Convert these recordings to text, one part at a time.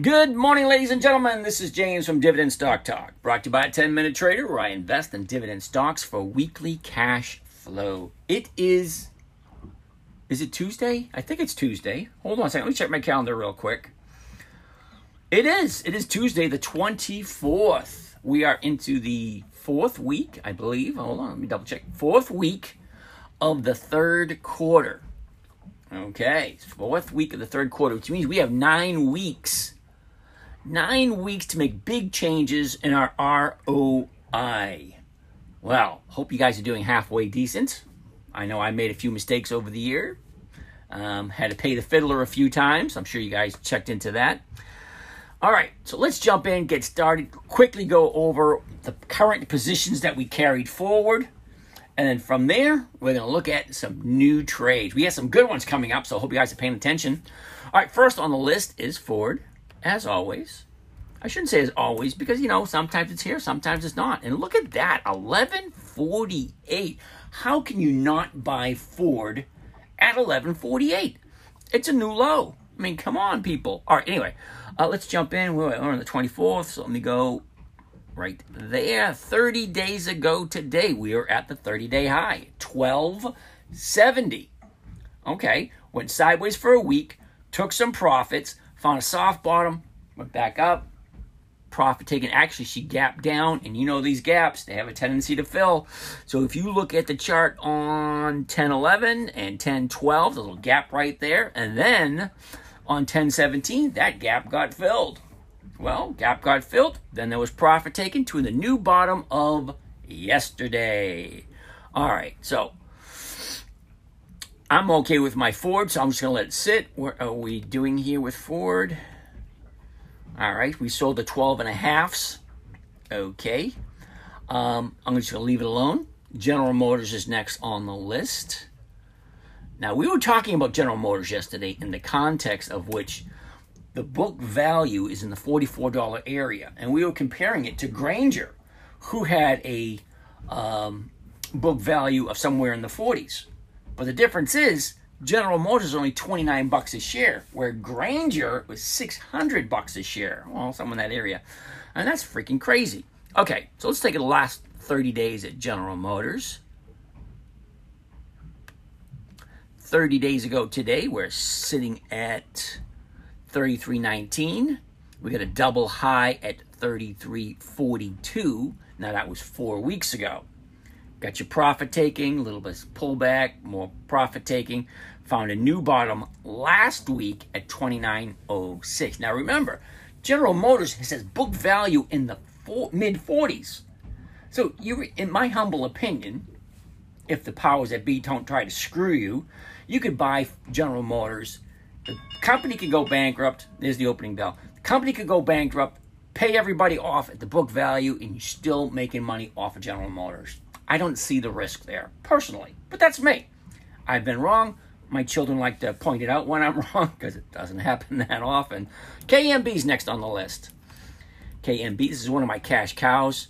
Good morning, ladies and gentlemen. This is James from Dividend Stock Talk, brought to you by 10 Minute Trader, where I invest in dividend stocks for weekly cash flow. It is. Is it Tuesday? I think it's Tuesday. Hold on a second. Let me check my calendar real quick. It is. It is Tuesday, the 24th. We are into the fourth week, I believe. Hold on. Let me double check. Fourth week of the third quarter. Okay, fourth week of the third quarter, which means we have nine weeks. Nine weeks to make big changes in our ROI. Well, hope you guys are doing halfway decent. I know I made a few mistakes over the year. Um, had to pay the fiddler a few times. I'm sure you guys checked into that. All right, so let's jump in, get started, quickly go over the current positions that we carried forward. And then from there, we're going to look at some new trades. We have some good ones coming up, so I hope you guys are paying attention. All right, first on the list is Ford, as always. I shouldn't say as always because, you know, sometimes it's here, sometimes it's not. And look at that, 1148. How can you not buy Ford at 1148? It's a new low. I mean, come on, people. All right, anyway, uh, let's jump in. We're on the 24th, so let me go right there. 30 days ago today, we are at the 30 day high, 1270. Okay, went sideways for a week, took some profits, found a soft bottom, went back up, profit taken. Actually, she gapped down, and you know these gaps, they have a tendency to fill. So if you look at the chart on 1011 and 1012, the little gap right there, and then on 1017, that gap got filled. Well, gap got filled. Then there was profit taken to the new bottom of yesterday. All right, so I'm okay with my Ford, so I'm just to let it sit. What are we doing here with Ford? All right, we sold the 12 and a halfs. Okay. Um, I'm just to leave it alone. General Motors is next on the list. Now, we were talking about General Motors yesterday in the context of which the book value is in the $44 area. And we were comparing it to Grainger, who had a um, book value of somewhere in the 40s. But the difference is General Motors is only 29 bucks a share, where Grainger was 600 bucks a share. Well, somewhere in that area. And that's freaking crazy. Okay, so let's take the last 30 days at General Motors. 30 days ago today, we're sitting at 33.19. We got a double high at 33.42. Now that was four weeks ago. Got your profit taking, a little bit of pullback, more profit taking. Found a new bottom last week at 29.06. Now remember, General Motors has book value in the mid 40s. So you, in my humble opinion, if the powers that be don't try to screw you, you could buy General Motors the company could go bankrupt. There's the opening bell. The company could go bankrupt, pay everybody off at the book value, and you're still making money off of General Motors. I don't see the risk there, personally. But that's me. I've been wrong. My children like to point it out when I'm wrong because it doesn't happen that often. KMB's next on the list. KMB, this is one of my cash cows.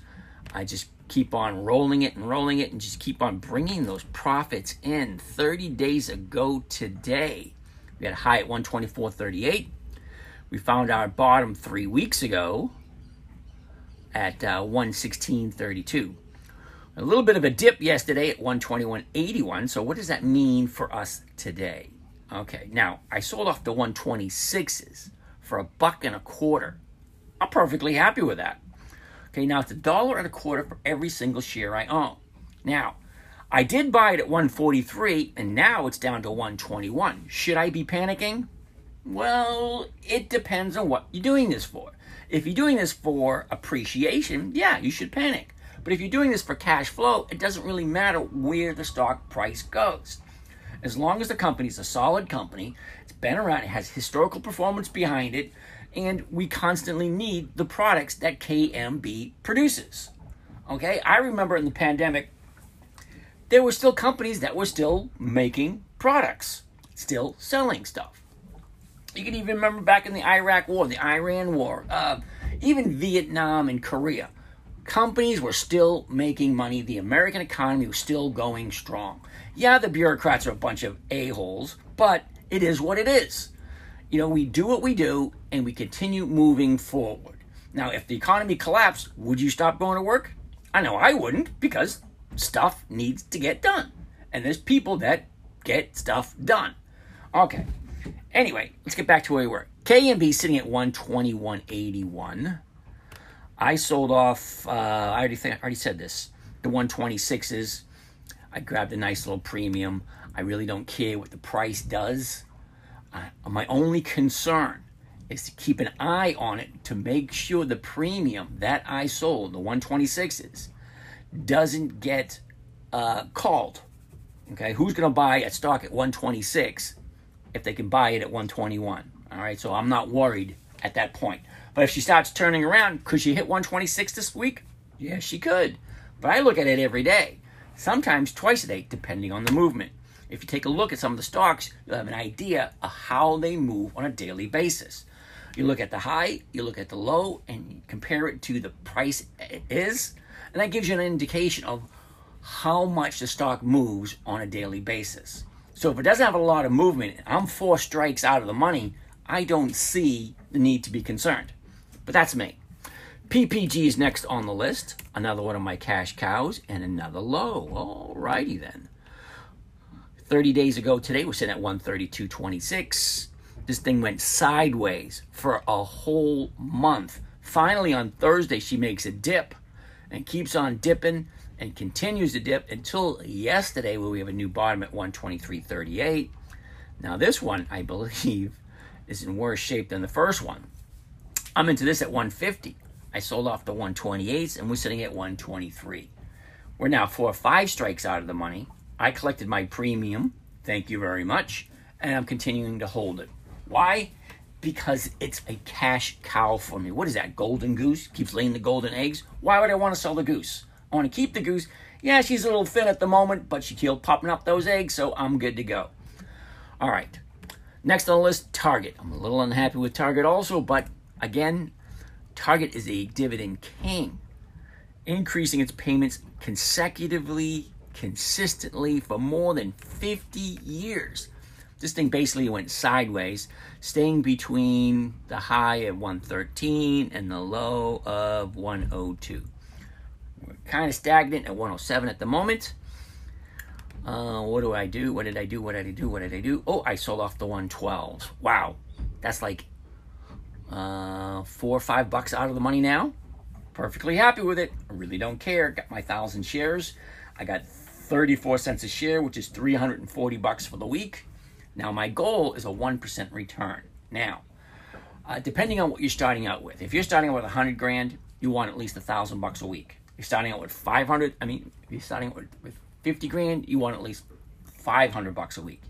I just keep on rolling it and rolling it and just keep on bringing those profits in. 30 days ago today, we had a high at 124.38. We found our bottom three weeks ago at uh, 116.32. A little bit of a dip yesterday at 121.81. So what does that mean for us today? Okay, now I sold off the 126s for a buck and a quarter. I'm perfectly happy with that. Okay, now it's a dollar and a quarter for every single share I own. Now, I did buy it at 143 and now it's down to 121. Should I be panicking? Well, it depends on what you're doing this for. If you're doing this for appreciation, yeah, you should panic. But if you're doing this for cash flow, it doesn't really matter where the stock price goes. As long as the company's a solid company, it's been around, it has historical performance behind it, and we constantly need the products that KMB produces. Okay, I remember in the pandemic, there were still companies that were still making products, still selling stuff. You can even remember back in the Iraq War, the Iran War, uh, even Vietnam and Korea. Companies were still making money. The American economy was still going strong. Yeah, the bureaucrats are a bunch of a-holes, but it is what it is. You know, we do what we do, and we continue moving forward. Now, if the economy collapsed, would you stop going to work? I know I wouldn't because stuff needs to get done. And there's people that get stuff done. Okay. Anyway, let's get back to where we were. KMB sitting at 121.81. I sold off, uh, I already I already said this, the 126s. I grabbed a nice little premium. I really don't care what the price does. My only concern is to keep an eye on it to make sure the premium that I sold, the 126s, doesn't get uh, called. Okay, who's going to buy a stock at 126 if they can buy it at 121? All right, so I'm not worried at that point. But if she starts turning around, could she hit 126 this week? Yeah, she could. But I look at it every day, sometimes twice a day, depending on the movement. If you take a look at some of the stocks, you'll have an idea of how they move on a daily basis. You look at the high, you look at the low, and you compare it to the price it is, and that gives you an indication of how much the stock moves on a daily basis. So if it doesn't have a lot of movement, I'm four strikes out of the money, I don't see the need to be concerned. But that's me. PPG is next on the list, another one of my cash cows, and another low. Alrighty then. 30 days ago today, we're sitting at 132.26. This thing went sideways for a whole month. Finally, on Thursday, she makes a dip and keeps on dipping and continues to dip until yesterday, where we have a new bottom at 123.38. Now, this one, I believe, is in worse shape than the first one. I'm into this at 150. I sold off the 128s and we're sitting at 123. We're now four or five strikes out of the money. I collected my premium. Thank you very much. And I'm continuing to hold it. Why? Because it's a cash cow for me. What is that? Golden goose? Keeps laying the golden eggs? Why would I want to sell the goose? I want to keep the goose. Yeah, she's a little thin at the moment, but she keeps popping up those eggs, so I'm good to go. All right. Next on the list, Target. I'm a little unhappy with Target also, but again, Target is a dividend king, increasing its payments consecutively, consistently for more than 50 years. This thing basically went sideways, staying between the high of 113 and the low of 102. We're kind of stagnant at 107 at the moment. Uh, what do I do? What did I do? What did I do? What did I do? Oh, I sold off the 112. Wow. That's like uh, four or five bucks out of the money now. Perfectly happy with it. I really don't care. Got my thousand shares. I got 34 cents a share, which is 340 bucks for the week. Now, my goal is a 1% return. Now, uh, depending on what you're starting out with, if you're starting out with 100 grand, you want at least a thousand bucks a week. If you're starting out with 500, I mean, if you're starting out with, with 50 grand, you want at least 500 bucks a week.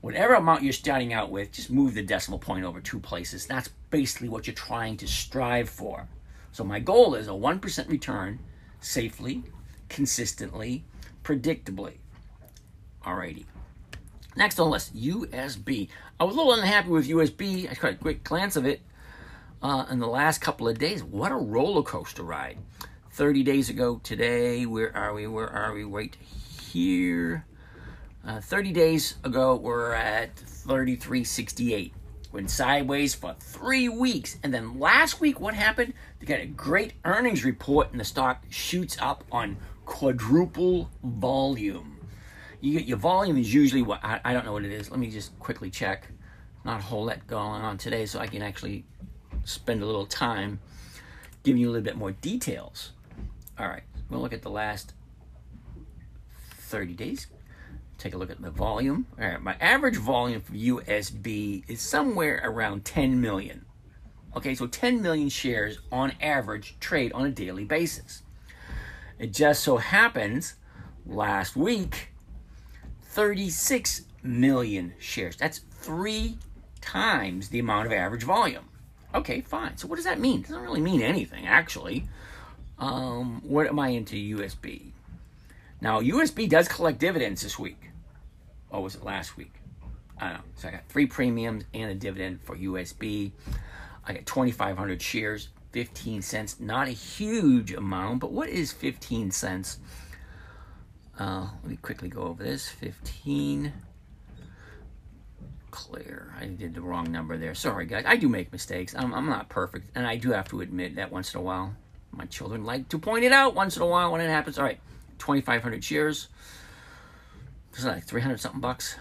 Whatever amount you're starting out with, just move the decimal point over two places. That's basically what you're trying to strive for. So my goal is a 1% return safely, consistently, predictably. Alrighty. Next on the list, USB. I was a little unhappy with USB. I got a quick glance of it uh, in the last couple of days. What a roller coaster ride. 30 days ago today, where are we? Where are we? Right here. Uh, 30 days ago, we're at 33.68. Went sideways for three weeks. And then last week, what happened? They got a great earnings report, and the stock shoots up on quadruple volume. You get your volume is usually what I, I don't know what it is. Let me just quickly check. Not a whole lot going on today, so I can actually spend a little time giving you a little bit more details. All right, we'll look at the last 30 days. Take a look at the volume. All right, my average volume for USB is somewhere around 10 million. Okay, so 10 million shares on average trade on a daily basis. It just so happens last week, 36 million shares. That's three times the amount of average volume. Okay, fine. So what does that mean? It doesn't really mean anything, actually. Um, what am I into USB? Now, USB does collect dividends this week. Or was it last week? I don't know. So I got three premiums and a dividend for USB. I got 2,500 shares, 15 cents. Not a huge amount, but what is 15 cents? Uh, let me quickly go over this. 15 clear. I did the wrong number there. Sorry, guys. I do make mistakes. I'm, I'm not perfect, and I do have to admit that once in a while. My children like to point it out once in a while when it happens. All right, 2,500 shares. This is like 300 something bucks.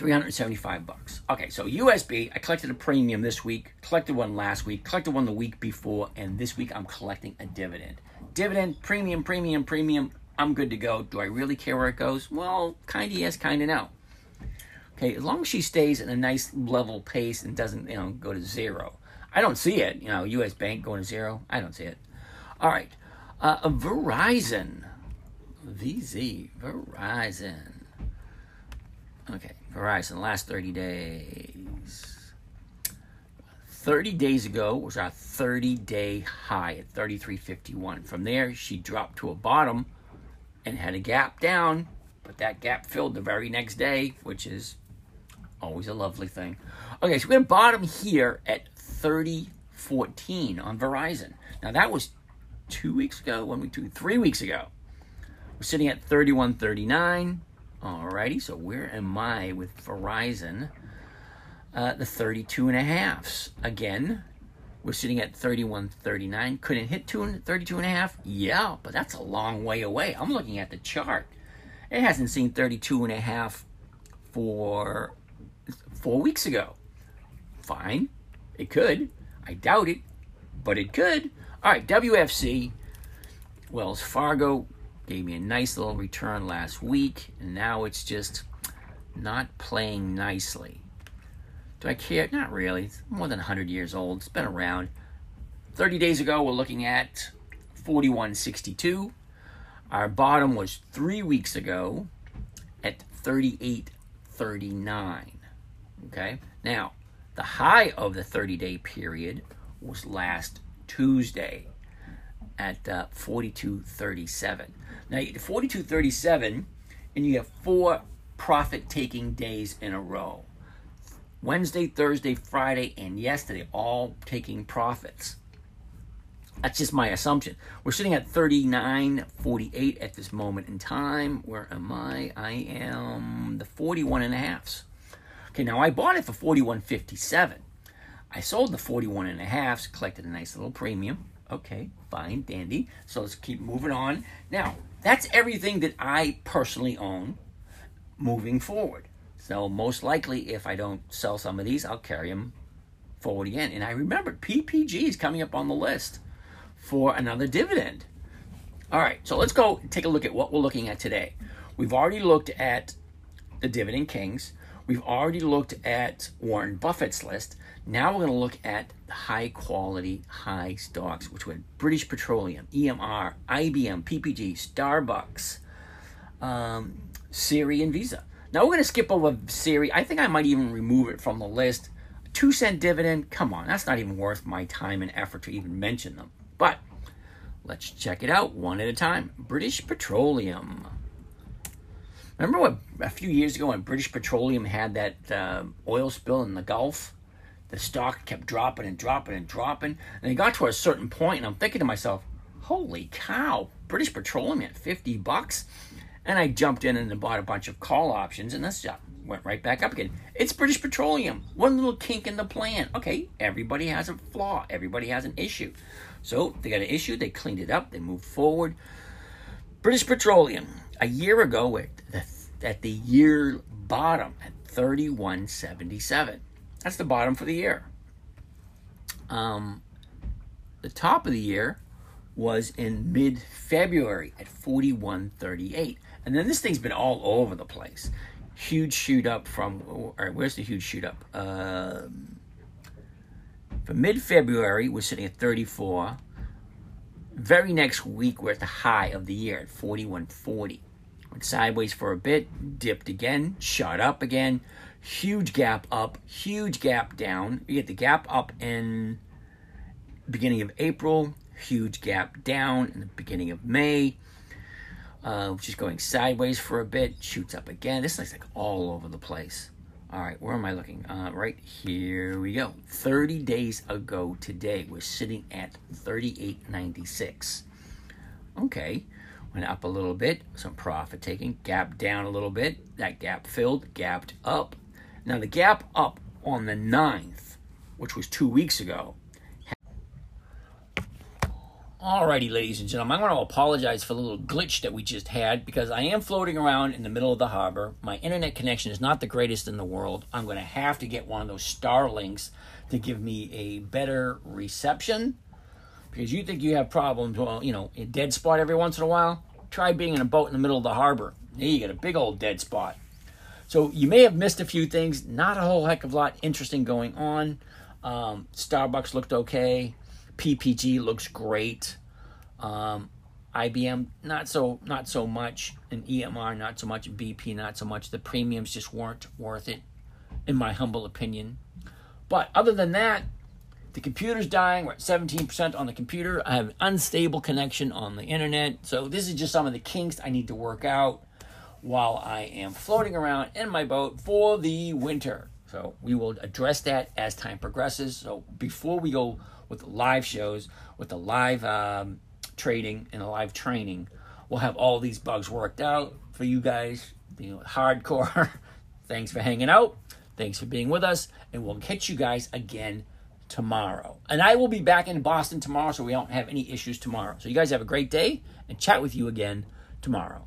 375 bucks. Okay, so USB, I collected a premium this week, collected one last week, collected one the week before, and this week I'm collecting a dividend. Dividend, premium, premium, premium. I'm good to go. Do I really care where it goes? Well, kind of yes, kind of no. Okay, as long as she stays at a nice level pace and doesn't, you know, go to zero. I don't see it. You know, U.S. Bank going to zero. I don't see it. All right, uh, Verizon, VZ, Verizon. Okay, Verizon, last 30 days. 30 days ago was our 30 day high at 33.51. From there, she dropped to a bottom and had a gap down, but that gap filled the very next day, which is always a lovely thing. Okay, so we had bottom here at 30.14 on Verizon. Now, that was two weeks ago, one week, two, three weeks ago. We're sitting at 31.39. Alrighty, so where am I with Verizon? Uh, the 32 and a halfs. Again, we're sitting at 31.39. Couldn't hit two, 32 and a half? Yeah, but that's a long way away. I'm looking at the chart. It hasn't seen 32 and a half for four weeks ago. Fine, it could. I doubt it, but it could. All right, WFC, Wells Fargo, Gave me a nice little return last week, and now it's just not playing nicely. Do I care? Not really. It's more than 100 years old. It's been around. 30 days ago, we're looking at 41.62. Our bottom was three weeks ago at 38.39. Okay? Now, the high of the 30 day period was last Tuesday at uh, 42.37. Now, 42.37, and you have four profit taking days in a row Wednesday, Thursday, Friday, and yesterday, all taking profits. That's just my assumption. We're sitting at 39.48 at this moment in time. Where am I? I am the 41 and a halfs. Okay, now I bought it for 41.57. I sold the 41 and a halfs, collected a nice little premium. Okay, fine, dandy. So let's keep moving on. Now, that's everything that I personally own moving forward. So most likely, if I don't sell some of these, I'll carry them forward again. And I remembered PPG is coming up on the list for another dividend. All right, so let's go take a look at what we're looking at today. We've already looked at the Dividend Kings. We've already looked at Warren Buffett's list. Now we're going to look at the high quality, high stocks, which were British Petroleum, EMR, IBM, PPG, Starbucks, um, Siri, and Visa. Now we're going to skip over Siri. I think I might even remove it from the list. Two cent dividend, come on, that's not even worth my time and effort to even mention them. But let's check it out one at a time. British Petroleum. Remember what a few years ago when British Petroleum had that uh, oil spill in the Gulf? The stock kept dropping and dropping and dropping. And it got to a certain point, and I'm thinking to myself, holy cow, British Petroleum at 50 bucks? And I jumped in and bought a bunch of call options, and this went right back up again. It's British Petroleum. One little kink in the plan. Okay, everybody has a flaw. Everybody has an issue. So they got an issue. They cleaned it up. They moved forward. British Petroleum. A year ago, at the, at the year bottom at 31.77. That's the bottom for the year. Um, the top of the year was in mid February at 41.38. And then this thing's been all over the place. Huge shoot up from, all right, where's the huge shoot up? Um, mid February, we're sitting at 34. Very next week, we're at the high of the year at 41.40. Went sideways for a bit, dipped again, shot up again. Huge gap up, huge gap down. You get the gap up in beginning of April, huge gap down in the beginning of May. Uh, which is going sideways for a bit, shoots up again. This looks like all over the place. All right, where am I looking? Uh, right here we go. 30 days ago today, we're sitting at 38.96. Okay, went up a little bit, some profit taking, gap down a little bit, that gap filled, gapped up. Now the gap up on the 9th, which was two weeks ago. Alrighty, ladies and gentlemen, I want to apologize for the little glitch that we just had because I am floating around in the middle of the harbor. My internet connection is not the greatest in the world. I'm going to have to get one of those Starlinks to give me a better reception because you think you have problems, well, you know, a dead spot every once in a while. Try being in a boat in the middle of the harbor. There you get a big old dead spot. So you may have missed a few things. Not a whole heck of a lot interesting going on. Um, Starbucks looked okay. PPG looks great. Um, IBM not so not so much, and EMR not so much, BP not so much. The premiums just weren't worth it, in my humble opinion. But other than that, the computer's dying. We're at 17% on the computer. I have an unstable connection on the internet. So this is just some of the kinks I need to work out while I am floating around in my boat for the winter. So we will address that as time progresses. So before we go with the live shows, with the live um, trading and the live training, we'll have all these bugs worked out for you guys. You know, hardcore. Thanks for hanging out. Thanks for being with us, and we'll catch you guys again tomorrow. And I will be back in Boston tomorrow, so we don't have any issues tomorrow. So you guys have a great day and chat with you again tomorrow.